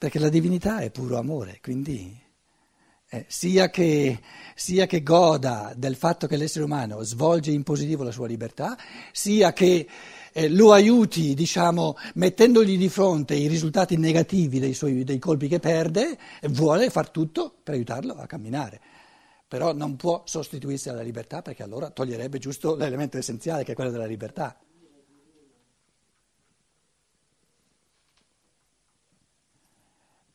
Perché la divinità è puro amore, quindi eh, sia, che, sia, che, goda del fatto che l'essere umano svolge in positivo la sua libertà, sia che eh, lo aiuti, diciamo, mettendogli di fronte i risultati negativi dei, suoi, dei colpi che perde, vuole far tutto per aiutarlo a camminare. Però non può sostituirsi alla libertà perché allora toglierebbe giusto l'elemento essenziale che è quello della libertà.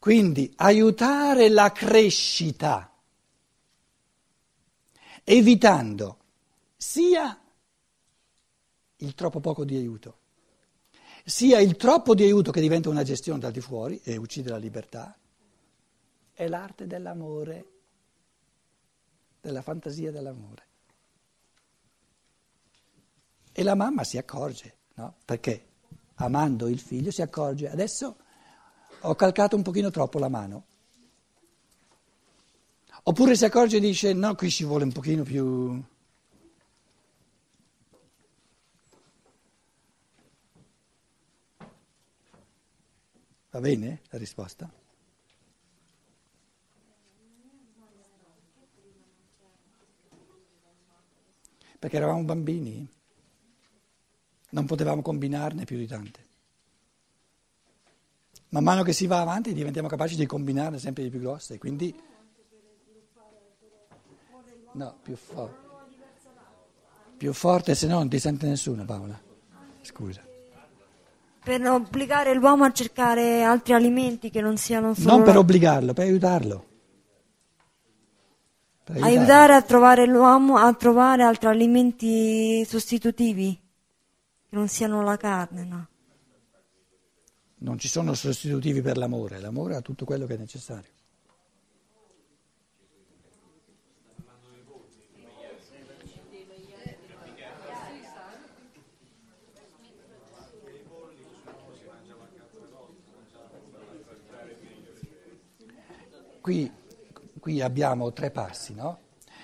Quindi aiutare la crescita, evitando sia il troppo poco di aiuto, sia il troppo di aiuto che diventa una gestione dal di fuori e uccide la libertà, è l'arte dell'amore, della fantasia dell'amore. E la mamma si accorge, no? Perché amando il figlio si accorge, adesso ho calcato un pochino troppo la mano. Oppure si accorge e dice no, qui ci vuole un pochino più... Va bene la risposta? Perché eravamo bambini, non potevamo combinarne più di tante. Man mano che si va avanti diventiamo capaci di combinarne sempre di più grosse, quindi... No, più forte. Più forte, se no non ti sente nessuno Paola. Scusa. Per obbligare l'uomo a cercare altri alimenti che non siano solo... Non per obbligarlo, per aiutarlo. Per aiutarlo. Aiutare a trovare l'uomo a trovare altri alimenti sostitutivi, che non siano la carne, no? Non ci sono sostitutivi per l'amore, l'amore ha tutto quello che è necessario. Qui, qui abbiamo tre passi, no?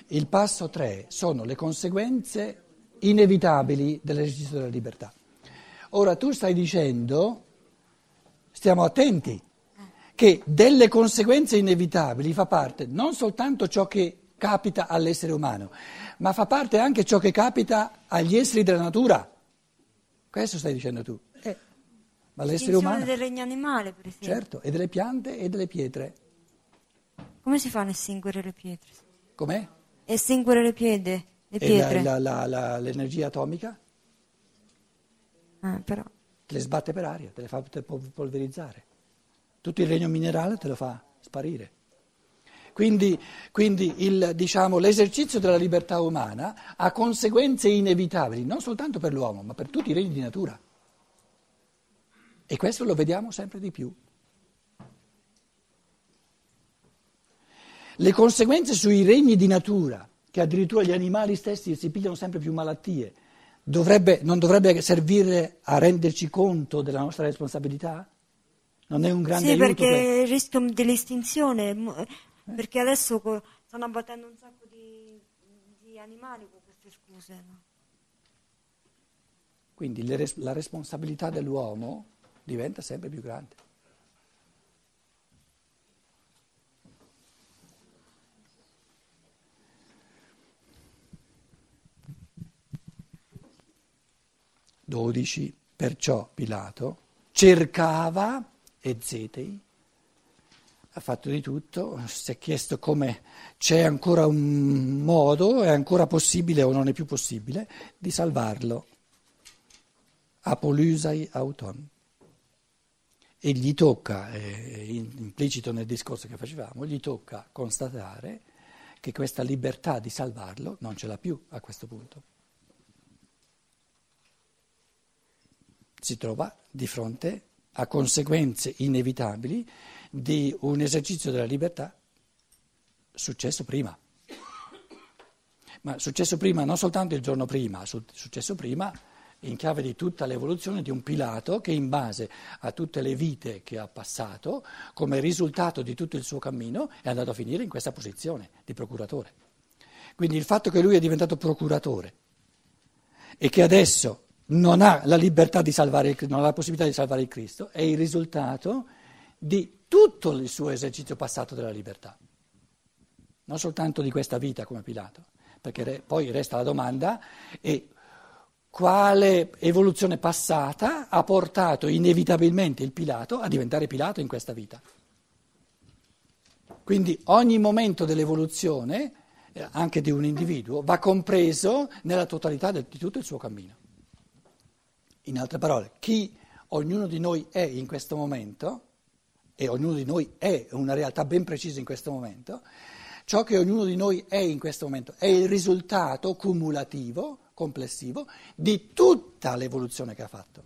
Il passo tre sono le conseguenze inevitabili dell'esercizio della libertà. Ora tu stai dicendo stiamo attenti, che delle conseguenze inevitabili fa parte non soltanto ciò che capita all'essere umano, ma fa parte anche ciò che capita agli esseri della natura. Questo stai dicendo tu. Eh, ma l'essere umano... del regno animale, per esempio. Certo, e delle piante e delle pietre. Come si fa a estinguere le pietre? Com'è? Estinguere le, piede, le pietre. La, la, la, l'energia atomica? Ah, però te le sbatte per aria, te le fa polverizzare. Tutto il regno minerale te lo fa sparire. Quindi, quindi il, diciamo, l'esercizio della libertà umana ha conseguenze inevitabili, non soltanto per l'uomo, ma per tutti i regni di natura. E questo lo vediamo sempre di più. Le conseguenze sui regni di natura, che addirittura gli animali stessi si pigliano sempre più malattie, dovrebbe, non dovrebbe servire a renderci conto della nostra responsabilità? Non è un grande sì? Sì, perché il rischio dell'estinzione, perché adesso stanno abbattendo un sacco di, di animali con queste scuse. No? Quindi le, la responsabilità dell'uomo diventa sempre più grande. 12, perciò Pilato cercava e Zetei ha fatto di tutto, si è chiesto come c'è ancora un modo, è ancora possibile o non è più possibile, di salvarlo. Apolysai auton. E gli tocca, è implicito nel discorso che facevamo, gli tocca constatare che questa libertà di salvarlo non ce l'ha più a questo punto. Si trova di fronte a conseguenze inevitabili di un esercizio della libertà successo prima. Ma successo prima non soltanto il giorno prima, successo prima in chiave di tutta l'evoluzione di un Pilato che in base a tutte le vite che ha passato, come risultato di tutto il suo cammino, è andato a finire in questa posizione di procuratore. Quindi il fatto che lui è diventato procuratore e che adesso non ha la libertà di salvare il, non ha la possibilità di salvare il Cristo, è il risultato di tutto il suo esercizio passato della libertà, non soltanto di questa vita come Pilato, perché poi resta la domanda e quale evoluzione passata ha portato inevitabilmente il Pilato a diventare Pilato in questa vita. Quindi ogni momento dell'evoluzione, eh, anche di un individuo, va compreso nella totalità di tutto il suo cammino. In altre parole, chi ognuno di noi è in questo momento, e ognuno di noi è una realtà ben precisa in questo momento, ciò che ognuno di noi è in questo momento è il risultato cumulativo complessivo di tutta l'evoluzione che ha fatto.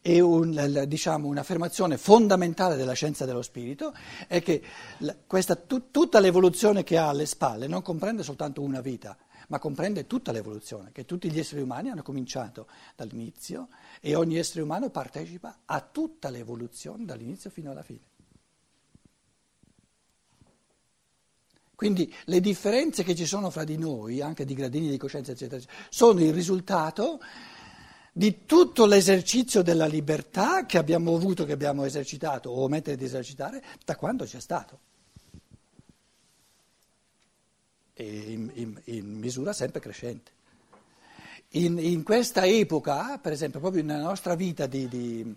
E un, diciamo, un'affermazione fondamentale della scienza dello spirito è che questa, tu, tutta l'evoluzione che ha alle spalle non comprende soltanto una vita, ma comprende tutta l'evoluzione, che tutti gli esseri umani hanno cominciato dall'inizio e ogni essere umano partecipa a tutta l'evoluzione dall'inizio fino alla fine. Quindi le differenze che ci sono fra di noi, anche di gradini di coscienza, eccetera, sono il risultato di tutto l'esercizio della libertà che abbiamo avuto, che abbiamo esercitato o omettere di esercitare da quando c'è stato. E in, in, in misura sempre crescente. In, in, questa epoca, per esempio, proprio nella nostra vita di, di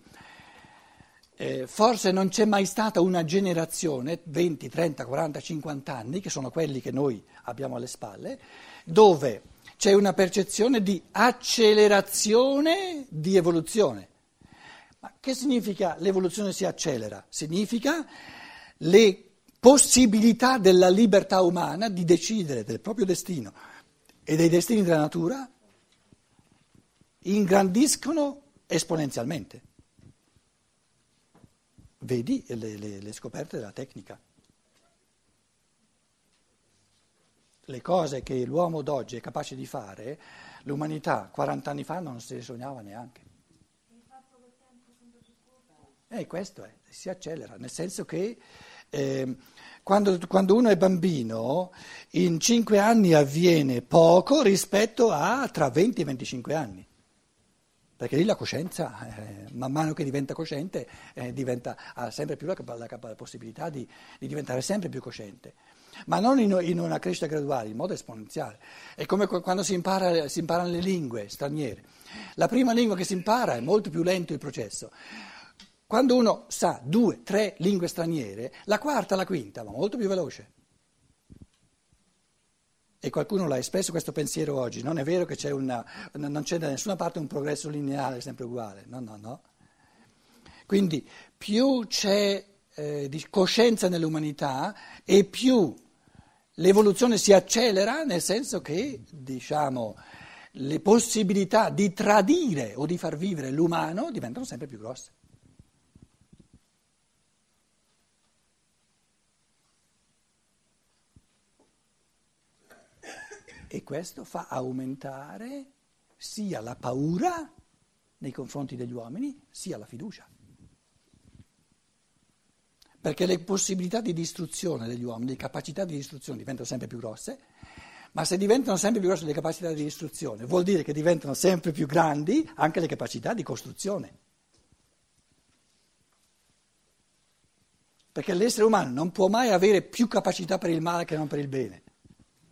eh, forse non c'è mai stata una generazione, 20, 30, 40, 50 anni, che sono quelli che noi abbiamo alle spalle, dove c'è una percezione di accelerazione di evoluzione. Ma che significa l'evoluzione si accelera? Significa le possibilità della libertà umana di decidere del proprio destino e dei destini della natura ingrandiscono esponenzialmente. Vedi le, le, le scoperte della tecnica. Le cose che l'uomo d'oggi è capace di fare, l'umanità 40 anni fa non se le sognava neanche. E eh, questo è, si accelera, nel senso che eh, quando, quando, uno è bambino, in 5 anni avviene poco rispetto a tra 20 e 25 anni perché lì la coscienza, eh, man mano che diventa cosciente, eh, diventa, ha sempre più la, la, la possibilità di, di, diventare sempre più cosciente, ma non in, in, una crescita graduale, in modo esponenziale. È come quando si, impara, si imparano le lingue straniere. La prima lingua che si impara è molto più lento il processo. Quando uno sa due, tre lingue straniere, la quarta, la quinta va molto più veloce. E qualcuno l'ha espresso questo pensiero oggi, non è vero che c'è una, non c'è da nessuna parte un progresso lineare sempre uguale, no, no, no. Quindi più c'è eh, di coscienza nell'umanità e più l'evoluzione si accelera, nel senso che, diciamo, le possibilità di tradire o di far vivere l'umano diventano sempre più grosse. E questo fa aumentare sia la paura nei confronti degli uomini, sia la fiducia. Perché le possibilità di distruzione degli uomini, le capacità di distruzione diventano sempre più grosse, ma se diventano sempre più grosse le capacità di distruzione, vuol dire che diventano sempre più grandi anche le capacità di costruzione. Perché l'essere umano non può mai avere più capacità per il male che non per il bene.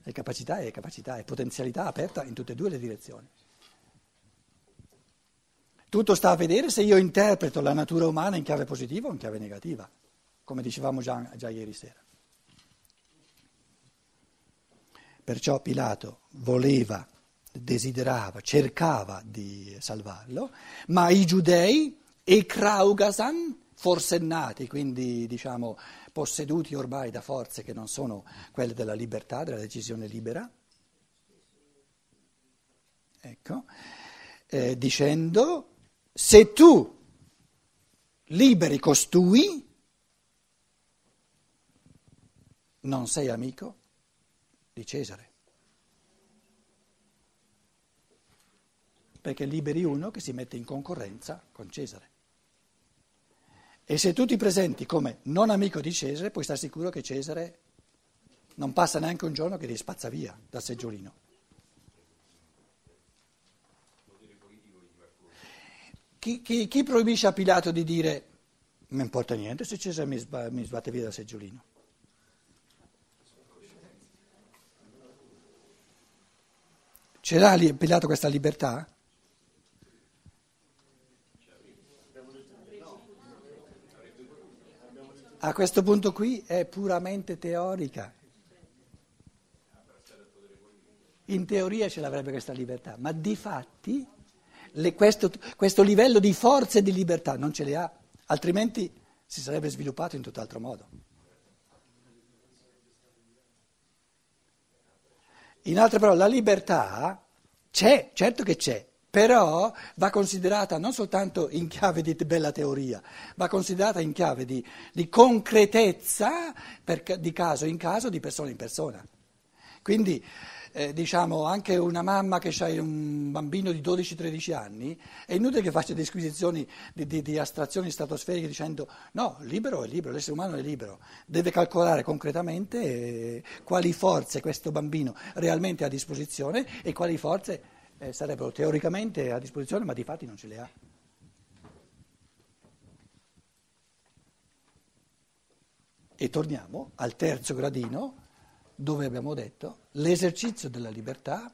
E capacità è capacità, è potenzialità aperta in tutte e due le direzioni. Tutto sta a vedere se io interpreto la natura umana in chiave positiva o in chiave negativa, come dicevamo già, già ieri sera. Perciò Pilato voleva, desiderava, cercava di salvarlo, ma i giudei e Kraugasan, forsennati, quindi diciamo posseduti ormai da forze che non sono quelle della libertà, della decisione libera, ecco, eh, dicendo se tu liberi costui, non sei amico di Cesare. Perché liberi uno che si mette in concorrenza con Cesare. E se tu ti presenti come non amico di Cesare, puoi stare sicuro che Cesare non passa neanche un giorno che ti spazza via dal seggiolino. Chi, chi, chi proibisce a Pilato di dire Non importa niente se Cesare mi, sba, mi sbatte via dal seggiolino. Ce l'ha Pilato questa libertà? Questo punto qui è puramente teorica. In teoria ce l'avrebbe questa libertà, ma di fatti le, questo, questo livello di forza e di libertà non ce le ha, altrimenti si sarebbe sviluppato in tutt'altro modo. In altre parole, la libertà c'è, certo che c'è, però va considerata non soltanto in chiave di bella teoria, va considerata in chiave di, di concretezza per, di caso in caso, di persona in persona. Quindi eh, diciamo anche una mamma che ha un bambino di 12-13 anni, è inutile che faccia disquisizioni di, di, di astrazioni stratosferiche dicendo no, libero è libero, l'essere umano è libero, deve calcolare concretamente eh, quali forze questo bambino realmente ha a disposizione e quali forze eh, sarebbero teoricamente a disposizione ma di fatti non ce le ha. E torniamo al terzo gradino dove abbiamo detto l'esercizio della libertà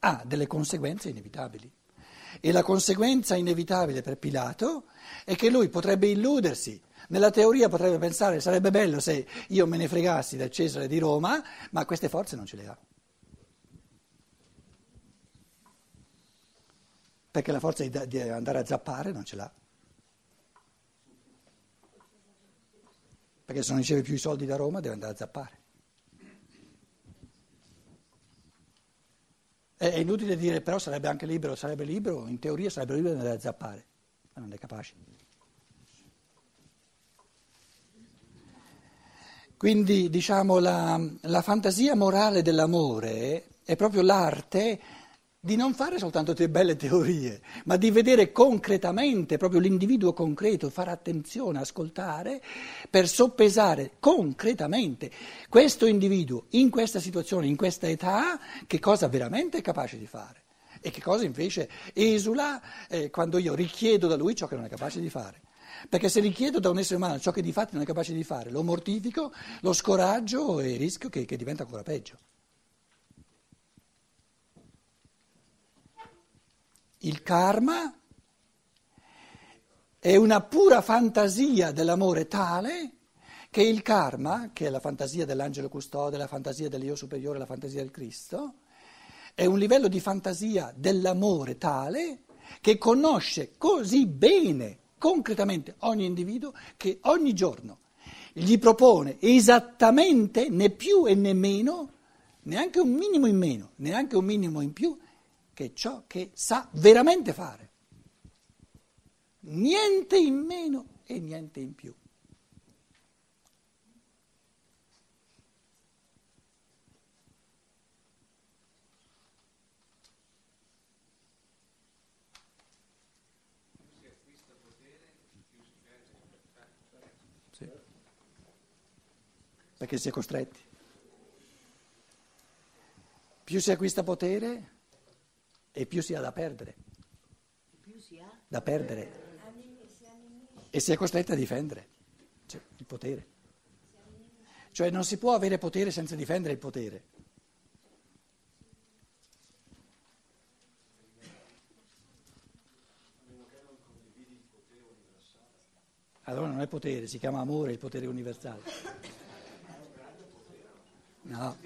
ha delle conseguenze inevitabili. E la conseguenza inevitabile per Pilato è che lui potrebbe illudersi, nella teoria potrebbe pensare sarebbe bello se io me ne fregassi del Cesare di Roma, ma queste forze non ce le ha. Perché la forza di andare a zappare non ce l'ha. Perché se non riceve più i soldi da Roma deve andare a zappare. È inutile dire però sarebbe anche libero, sarebbe libero, in teoria sarebbe libero di andare a zappare, ma non è capace. Quindi diciamo la, la fantasia morale dell'amore è proprio l'arte di non fare soltanto te belle teorie, ma di vedere concretamente proprio l'individuo concreto, fare attenzione, ascoltare, per soppesare concretamente questo individuo in questa situazione, in questa età, che cosa veramente è capace di fare e che cosa invece esula eh, quando io richiedo da lui ciò che non è capace di fare. Perché se richiedo da un essere umano ciò che di fatto non è capace di fare, lo mortifico, lo scoraggio e rischio che, che diventa ancora peggio. Il karma è una pura fantasia dell'amore tale che il karma, che è la fantasia dell'angelo custode, la fantasia dell'io superiore, la fantasia del Cristo, è un livello di fantasia dell'amore tale che conosce così bene, concretamente, ogni individuo che ogni giorno gli propone esattamente né più e né meno, neanche un minimo in meno, neanche un minimo in più, che ciò che sa veramente fare. Niente in meno e niente in più. Sì. Perché si è costretti. Più si acquista potere, e più si ha da perdere. Da perdere. E si è costretti a difendere cioè, il potere. Cioè non si può avere potere senza difendere il potere. Allora non è potere, si chiama amore il potere universale. No.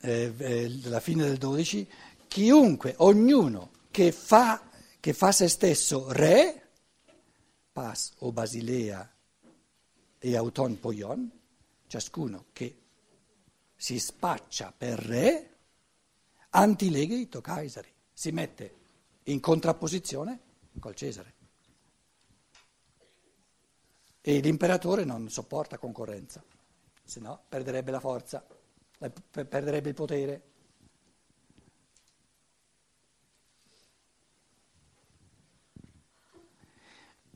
Eh, eh, fine del 12, chiunque, ognuno che fa, che fa se stesso re, pas o basilea e auton poion, ciascuno che si spaccia per re, antilegito Caesari, si mette in contrapposizione col Cesare. E l'imperatore non sopporta concorrenza, se no perderebbe la forza eh, perderebbe il potere.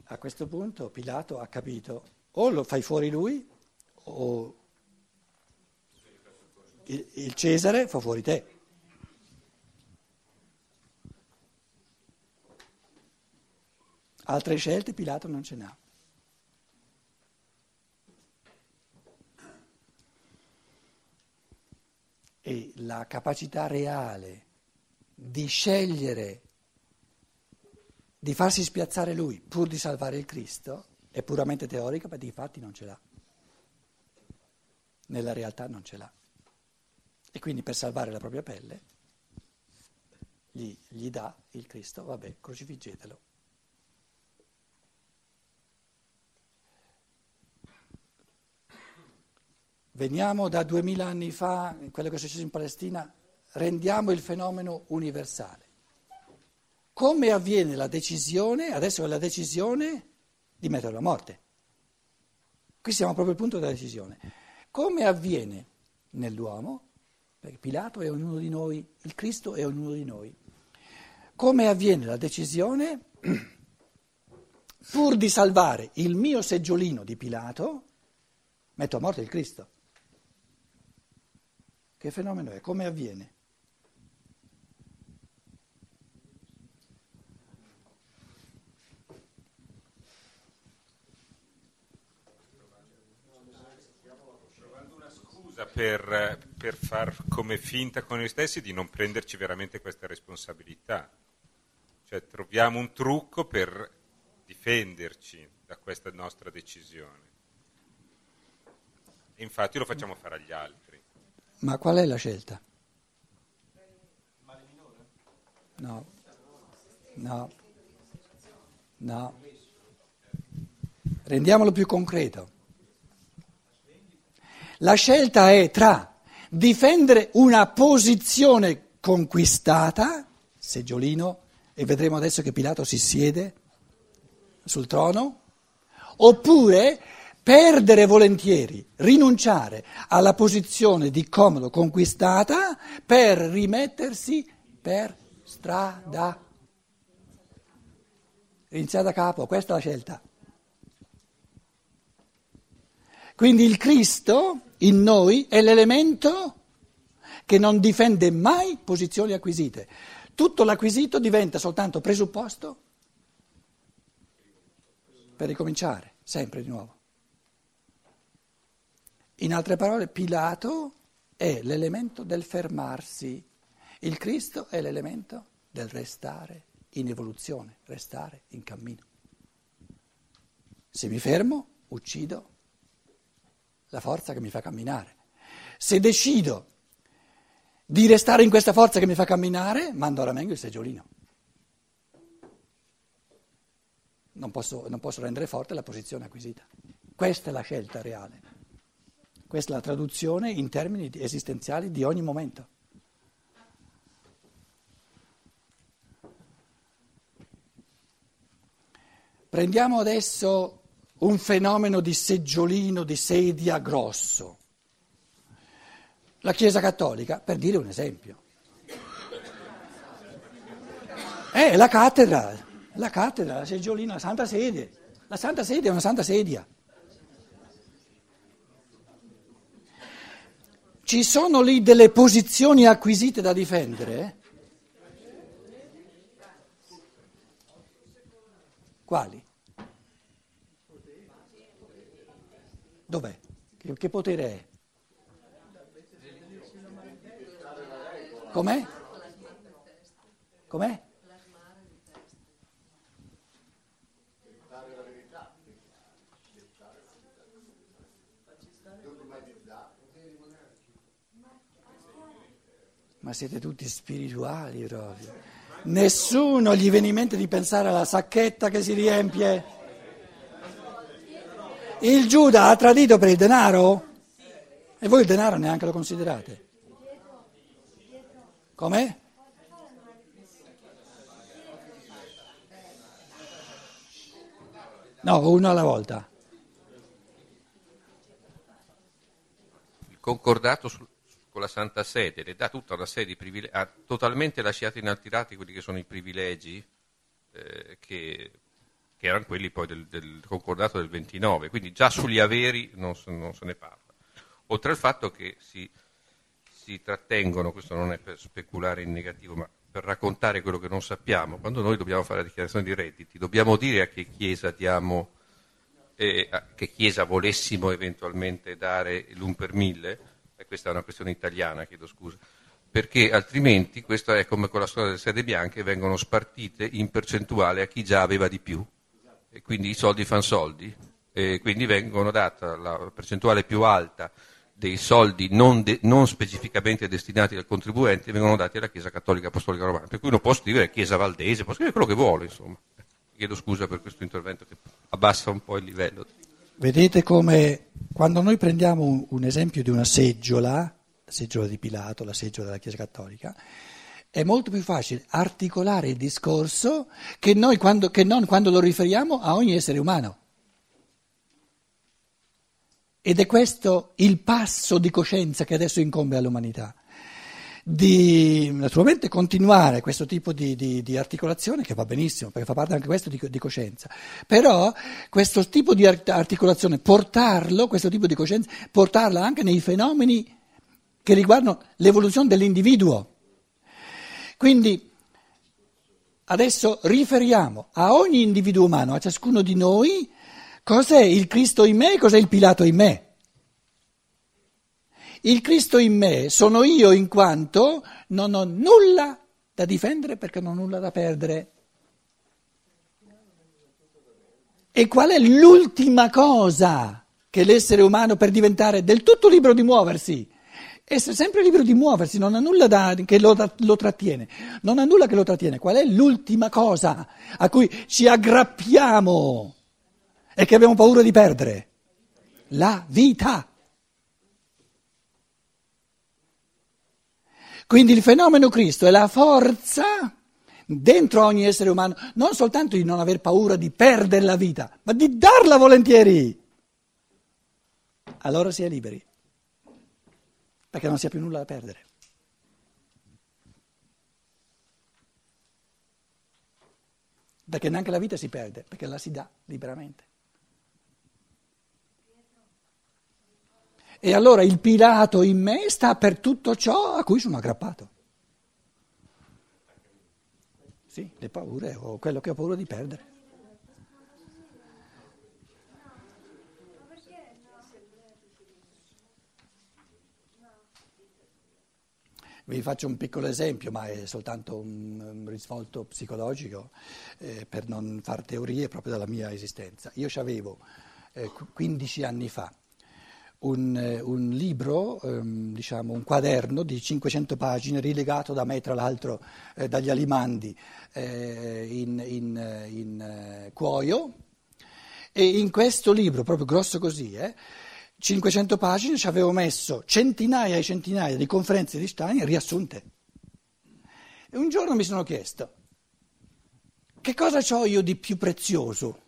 A questo punto Pilato ha capito, o lo fai fuori lui o il, il Cesare fa fuori te. Altre scelte Pilato non ce n'ha. E la capacità reale di scegliere di farsi spiazzare lui pur di salvare il Cristo è puramente teorica, ma di fatti non ce l'ha. Nella realtà non ce l'ha. E quindi per salvare la propria pelle gli, gli dà il Cristo, vabbè, crocifiggetelo. Veniamo da duemila anni fa, quello che è successo in Palestina, rendiamo il fenomeno universale. Come avviene la decisione, adesso è la decisione di metterlo a morte. Qui siamo proprio al punto della decisione. Come avviene nell'uomo, perché Pilato è ognuno di noi, il Cristo è ognuno di noi, come avviene la decisione, pur di salvare il mio seggiolino di Pilato, metto a morte il Cristo. Che fenomeno è? Come avviene? per, per far come finta con noi stessi di non prenderci veramente questa responsabilità. Cioè troviamo un trucco per difenderci da questa nostra decisione. E infatti lo facciamo fare agli altri. Ma qual è la scelta? No, no, no. Rendiamolo più concreto. La scelta è tra difendere una posizione conquistata, seggiolino, e vedremo adesso che Pilato si siede sul trono, oppure perdere volentieri, rinunciare alla posizione di comodo conquistata per rimettersi per strada. Iniziare da capo, questa è la scelta. Quindi il Cristo in noi è l'elemento che non difende mai posizioni acquisite. Tutto l'acquisito diventa soltanto presupposto per ricominciare, sempre di nuovo. In altre parole, Pilato è l'elemento del fermarsi, il Cristo è l'elemento del restare in evoluzione, restare in cammino. Se mi fermo, uccido la forza che mi fa camminare. Se decido di restare in questa forza che mi fa camminare, mando alla mengo il seggiolino. Non posso, non posso rendere forte la posizione acquisita. Questa è la scelta reale. Questa è la traduzione in termini esistenziali di ogni momento. Prendiamo adesso un fenomeno di seggiolino, di sedia grosso. La Chiesa Cattolica, per dire un esempio. È la cattedra, la cattedra, la seggiolina, la Santa Sede. La Santa Sede è una Santa Sedia. Ci sono lì delle posizioni acquisite da difendere? Quali? Dov'è? Che, che potere è? Com'è? Com'è? Ma siete tutti spirituali proprio. Nessuno gli viene in mente di pensare alla sacchetta che si riempie. Il Giuda ha tradito per il denaro? E voi il denaro neanche lo considerate? Com'è? No, uno alla volta. Il concordato su, con la Santa Sede le dà tutta una serie di privilegi, ha totalmente lasciato inalterati quelli che sono i privilegi eh, che che erano quelli poi del, del, concordato del 29, quindi già sugli averi non, non, se ne parla. Oltre al fatto che si, si, trattengono, questo non è per speculare in negativo, ma per raccontare quello che non sappiamo, quando noi dobbiamo fare la dichiarazione di redditi, dobbiamo dire a che chiesa diamo, eh, a che chiesa volessimo eventualmente dare l'un per mille, e questa è una questione italiana, chiedo scusa, perché altrimenti, questa è come con la storia delle sede bianche, vengono spartite in percentuale a chi già aveva di più, e quindi i soldi fanno soldi, e quindi vengono data la percentuale più alta dei soldi non, de, non, specificamente destinati al contribuente vengono dati alla Chiesa Cattolica Apostolica Romana. Per cui uno può scrivere Chiesa Valdese, può scrivere quello che vuole, insomma. Chiedo scusa per questo intervento che abbassa un po' il livello. Vedete come quando noi prendiamo un, esempio di una seggiola, la seggiola di Pilato, la seggiola della Chiesa Cattolica, è molto più facile articolare il discorso che, quando, che non quando lo riferiamo a ogni essere umano. Ed è questo il passo di coscienza che adesso incombe all'umanità. Di naturalmente continuare questo tipo di, di, di, articolazione, che va benissimo, perché fa parte anche questo di, di, coscienza, però questo tipo di articolazione, portarlo, questo tipo di coscienza, portarla anche nei fenomeni che riguardano l'evoluzione dell'individuo. Quindi adesso riferiamo a ogni individuo umano, a ciascuno di noi, Cos'è il Cristo in me e cos'è il Pilato in me? Il Cristo in me sono io in quanto non ho nulla da difendere perché non ho nulla da perdere. E qual è l'ultima cosa che l'essere umano per diventare del tutto libero di muoversi? Essere sempre libero di muoversi, non ha nulla da, che lo, lo trattiene, non ha nulla che lo trattiene. Qual è l'ultima cosa a cui ci aggrappiamo? e che abbiamo paura di perdere? La vita. Quindi il fenomeno Cristo è la forza dentro ogni essere umano, non soltanto di non aver paura di perdere la vita, ma di darla volentieri. Allora si è liberi, perché non si ha più nulla da perdere. Perché neanche la vita si perde, perché la si dà liberamente. E allora il Pilato in me sta per tutto ciò a cui sono aggrappato. Sì, le paure o quello che ho paura di perdere. Vi faccio un piccolo esempio, ma è soltanto un risvolto psicologico eh, per non fare teorie proprio della mia esistenza. Io avevo eh, 15 anni fa un, eh, un libro, ehm, diciamo un quaderno di 500 pagine rilegato da me tra l'altro eh, dagli Alimandi eh, in, in, eh, in eh, cuoio e in questo libro, proprio grosso così, 500 eh, pagine, ci avevo messo centinaia e centinaia di conferenze di Stein riassunte. E un giorno mi sono chiesto, che cosa ho io di più prezioso?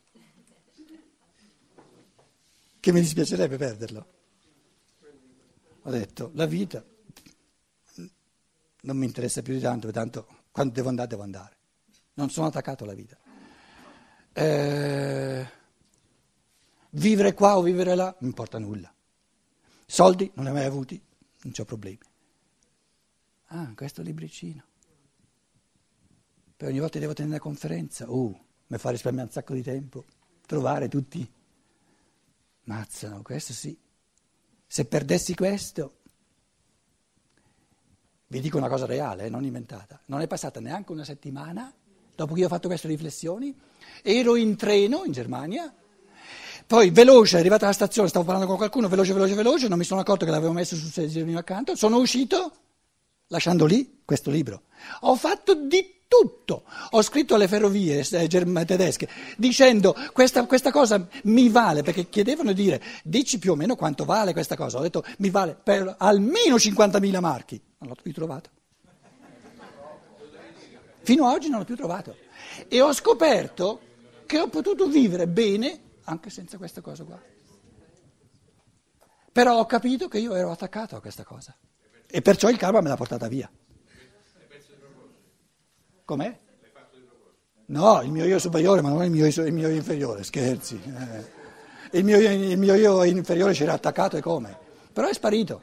Che mi dispiacerebbe perderlo ho detto la vita non mi interessa più di tanto, tanto quando devo andare devo andare. Non sono attaccato alla vita. Eh, vivere qua o vivere là non importa nulla. Soldi non ne ho mai avuti, non ho problemi. Ah, questo libricino. Per ogni volta che devo tenere una conferenza, uh, mi fa risparmiare un sacco di tempo, trovare tutti. Mazzano, questo sì. Se perdessi questo, vi dico una cosa reale, eh, non inventata, non è passata neanche una settimana dopo che io ho fatto queste riflessioni, ero in treno in Germania, poi veloce, arrivata alla stazione, stavo parlando con qualcuno, veloce, veloce, veloce, non mi sono accorto che l'avevo messo sul sedile accanto, sono uscito lasciando lì questo libro. Ho fatto di tutto. Ho scritto alle ferrovie eh, tedesche dicendo questa, questa, cosa mi vale, perché chiedevano di dire dici più o meno quanto vale questa cosa. Ho detto mi vale per almeno 50.000 marchi. Non l'ho più trovato. Fino ad oggi non l'ho più trovato. E ho scoperto che ho potuto vivere bene anche senza questa cosa qua. Però ho capito che io ero attaccato a questa cosa. E perciò il karma me l'ha portata via. Com'è? No, il mio io superiore, ma non il mio, il mio io inferiore, scherzi. Eh. Il, mio io, il mio io inferiore c'era attaccato e come? Però è sparito.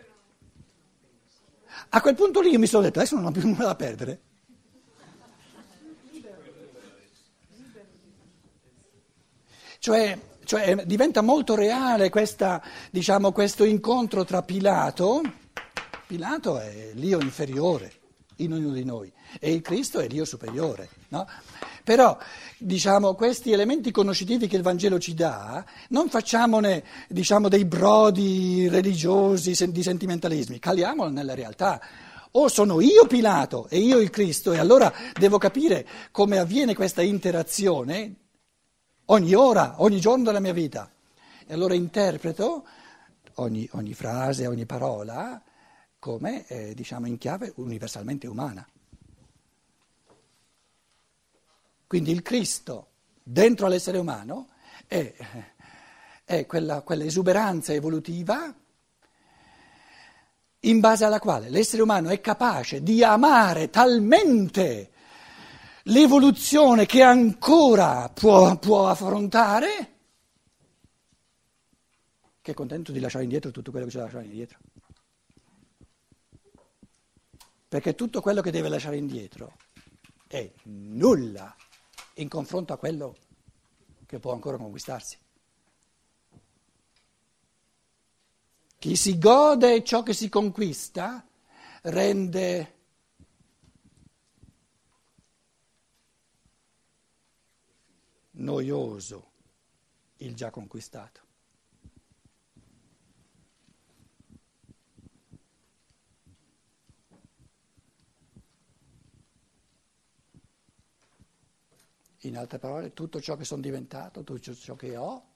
A quel punto lì io mi sono detto, adesso non ho più nulla da perdere. Cioè, cioè diventa molto reale questa, diciamo, questo incontro tra Pilato Pilato è l'io inferiore in ognuno di noi e il Cristo è l'io superiore. No? Però diciamo, questi elementi conoscitivi che il Vangelo ci dà, non facciamone diciamo, dei brodi religiosi di sentimentalismi, caliamolo nella realtà. O sono io Pilato e io il Cristo e allora devo capire come avviene questa interazione ogni ora, ogni giorno della mia vita. E allora interpreto ogni, ogni frase, ogni parola come eh, diciamo in chiave universalmente umana. Quindi il Cristo dentro all'essere umano è, è quella, quella evolutiva in base alla quale l'essere umano è capace di amare talmente l'evoluzione che ancora può, può, affrontare, che è contento di lasciare indietro tutto quello che c'è da lasciare indietro. Perché tutto quello che deve lasciare indietro è nulla in confronto a quello che può ancora conquistarsi. Chi si gode ciò che si conquista rende noioso il già conquistato. In altre parole, tutto ciò che sono diventato, tutto ciò che ho,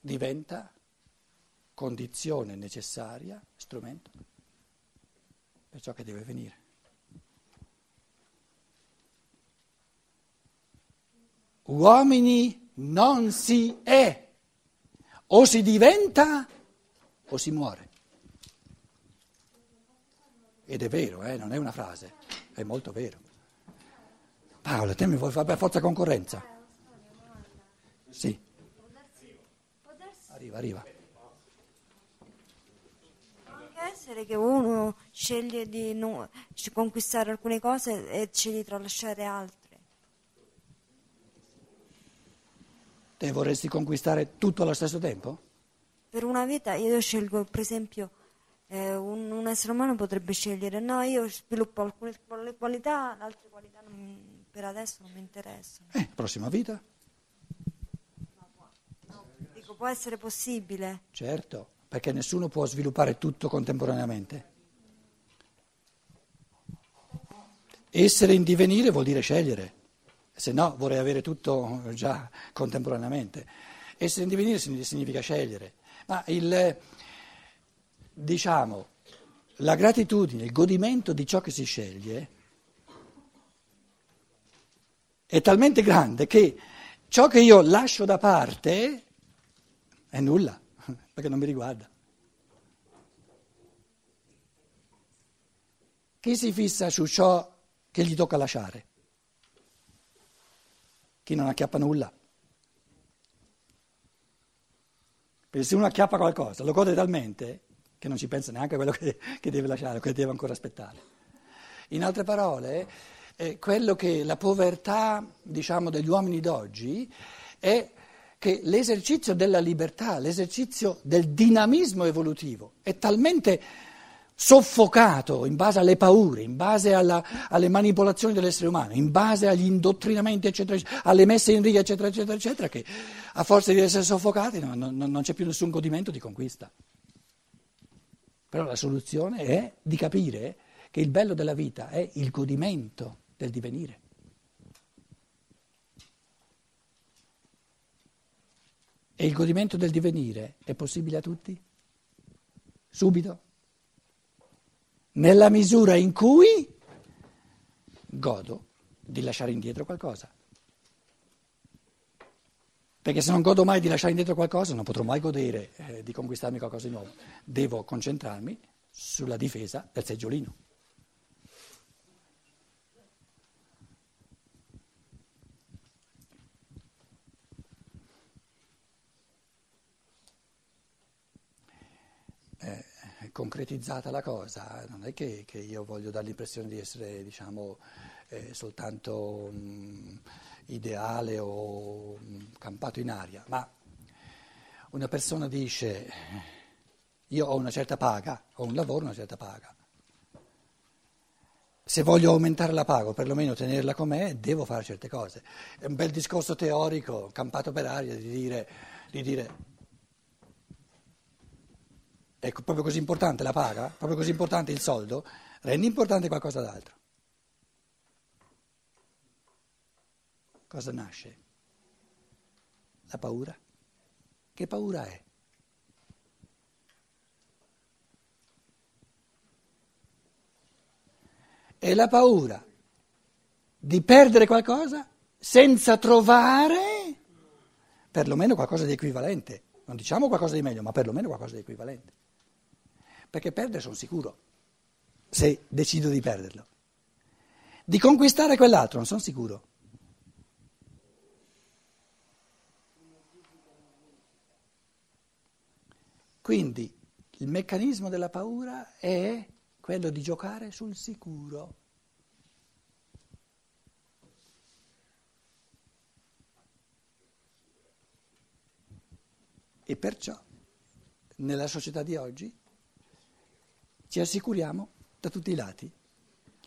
diventa condizione necessaria, strumento per ciò che deve venire. Uomini non si è, o si diventa o si muore. Ed è vero, eh? non è una frase, è molto vero. Paola, te mi vuoi fare per forza concorrenza? Sì. Arriva, arriva. Può anche essere che uno sceglie di non, conquistare alcune cose e sceglie di tralasciare altre. Te vorresti conquistare tutto allo stesso tempo? Per una vita io scelgo, per esempio, eh, un, un, essere umano potrebbe scegliere, no, io sviluppo alcune qualità, altre qualità non per adesso non mi interessa. Eh, prossima vita? Dico, può essere possibile. Certo, perché nessuno può sviluppare tutto contemporaneamente. Essere in divenire vuol dire scegliere, se no vorrei avere tutto già contemporaneamente. Essere in divenire significa scegliere, ma il, diciamo, la gratitudine, il godimento di ciò che si sceglie è talmente grande che ciò che io lascio da parte è nulla, perché non mi riguarda. Chi si fissa su ciò che gli tocca lasciare? Chi non acchiappa nulla. Perché se uno acchiappa qualcosa, lo gode talmente che non ci pensa neanche a quello che, che deve lasciare, che deve ancora aspettare. In altre parole, eh, quello che la povertà diciamo, degli uomini d'oggi è che l'esercizio della libertà, l'esercizio del dinamismo evolutivo è talmente soffocato in base alle paure, in base alla, alle manipolazioni dell'essere umano, in base agli indottrinamenti, eccetera, eccetera, alle messe in riga, eccetera, eccetera, eccetera, che a forza di essere soffocati no, no, non c'è più nessun godimento di conquista. Però la soluzione è di capire che il bello della vita è il godimento del divenire. E il godimento del divenire è possibile a tutti? Subito? Nella misura in cui godo di lasciare indietro qualcosa. Perché se non godo mai di lasciare indietro qualcosa non potrò mai godere eh, di conquistarmi qualcosa di nuovo. Devo concentrarmi sulla difesa del seggiolino. Concretizzata la cosa, non è che, che io voglio dare l'impressione di essere diciamo, è soltanto um, ideale o um, campato in aria, ma una persona dice io ho una certa paga, ho un lavoro, una certa paga. Se voglio aumentare la paga o perlomeno tenerla com'è, devo fare certe cose. È un bel discorso teorico, campato per aria, di dire, di dire ecco, proprio così importante la paga, proprio così importante il soldo, rendi importante qualcosa d'altro. Cosa nasce? La paura. Che paura è? È la paura di perdere qualcosa senza trovare perlomeno qualcosa di equivalente. Non diciamo qualcosa di meglio, ma perlomeno qualcosa di equivalente. Perché perdere sono sicuro, se decido di perderlo. Di conquistare quell'altro non sono sicuro. Quindi il meccanismo della paura è quello di giocare sul sicuro. E perciò nella società di oggi ci assicuriamo da tutti i lati.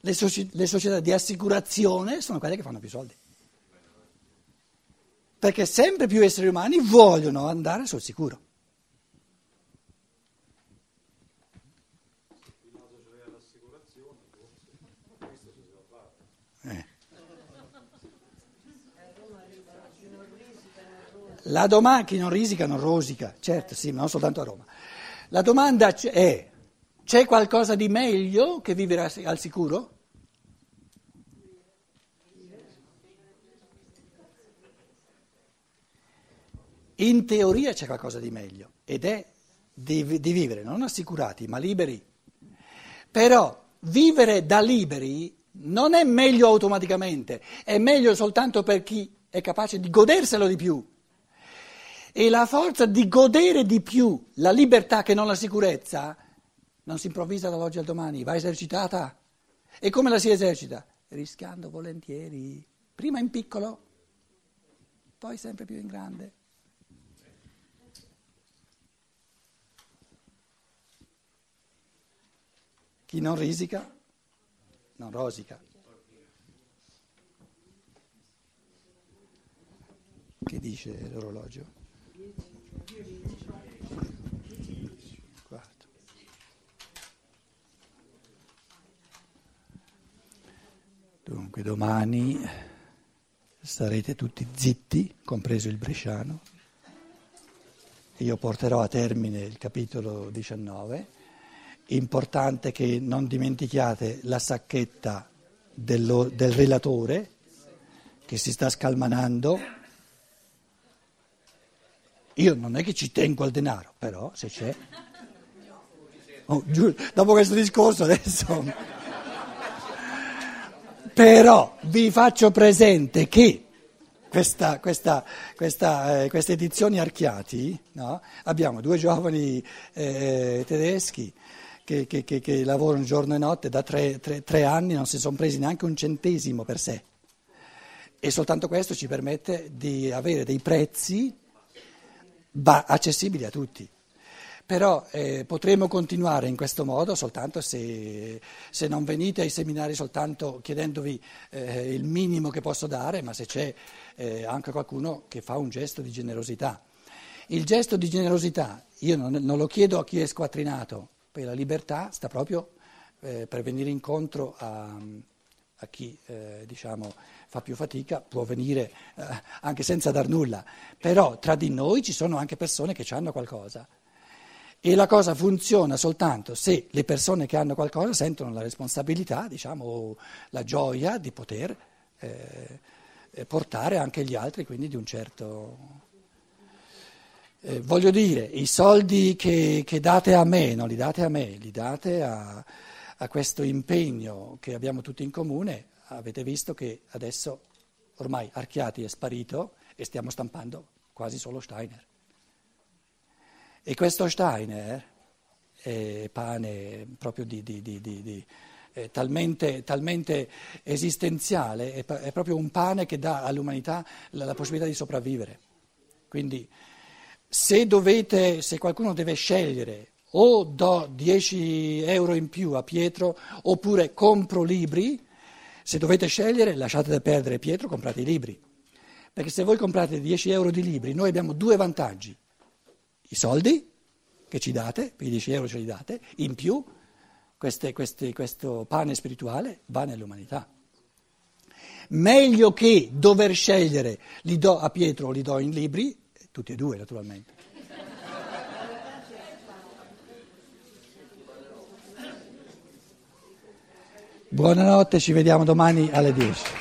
Le, soci- le, società di assicurazione sono quelle che fanno più soldi. Perché sempre più esseri umani vogliono andare sul sicuro. La domanda, chi non risica non rosica, certo sì, ma non soltanto a Roma. La domanda è, c'è qualcosa di meglio che vivere al sicuro? In teoria c'è qualcosa di meglio ed è di, di vivere non assicurati ma liberi. Però vivere da liberi non è meglio automaticamente, è meglio soltanto per chi è capace di goderselo di più e la forza di godere di più la libertà che non la sicurezza non si improvvisa dall'oggi al domani, va esercitata. E come la si esercita? Rischiando volentieri, prima in piccolo, poi sempre più in grande. Chi non risica, non rosica. Che dice l'orologio? Dunque domani starete tutti zitti, compreso il bresciano. Io porterò a termine il capitolo 19. Importante che non dimentichiate la sacchetta dello, del relatore che si sta scalmanando. Io non è che ci tengo al denaro, però se c'è. Oh, giù, dopo questo discorso adesso. Però vi faccio presente che questa, questa, questa, eh, queste edizioni Archiati, no? abbiamo due giovani eh, tedeschi che, che, che, che, lavorano giorno e notte da tre, tre, tre anni, non si sono presi neanche un centesimo per sé. E soltanto questo ci permette di avere dei prezzi accessibili a tutti. Però eh, potremo continuare in questo modo soltanto se, se, non venite ai seminari soltanto chiedendovi eh, il minimo che posso dare, ma se c'è eh, anche qualcuno che fa un gesto di generosità. Il gesto di generosità io non, non lo chiedo a chi è squattrinato, perché la libertà sta proprio eh, per venire incontro a, a chi eh, diciamo, fa più fatica, può venire eh, anche senza dar nulla, però tra di noi ci sono anche persone che hanno qualcosa. E la cosa funziona soltanto se le persone che hanno qualcosa sentono la responsabilità, diciamo, la gioia di poter eh, eh, portare anche gli altri, quindi di un certo... Eh, voglio dire, i soldi che, che, date a me, non li date a me, li date a, a questo impegno che abbiamo tutti in comune. Avete visto che adesso ormai Archiati è sparito e stiamo stampando quasi solo Steiner. E questo Steiner è pane proprio di, di, di, è talmente, talmente esistenziale, è, è, proprio un pane che dà all'umanità la, la possibilità di sopravvivere. Quindi se, dovete, se qualcuno deve scegliere o do 10 euro in più a Pietro oppure compro libri, se dovete scegliere lasciate perdere Pietro, comprate i libri. Perché se voi comprate 10 euro di libri, noi abbiamo due vantaggi. I soldi che ci date, i 10 euro ce li date, in più queste, queste, questo pane spirituale va nell'umanità. Meglio che dover scegliere li do a Pietro o li do in libri, tutti e due naturalmente. Buonanotte, ci vediamo domani alle 10.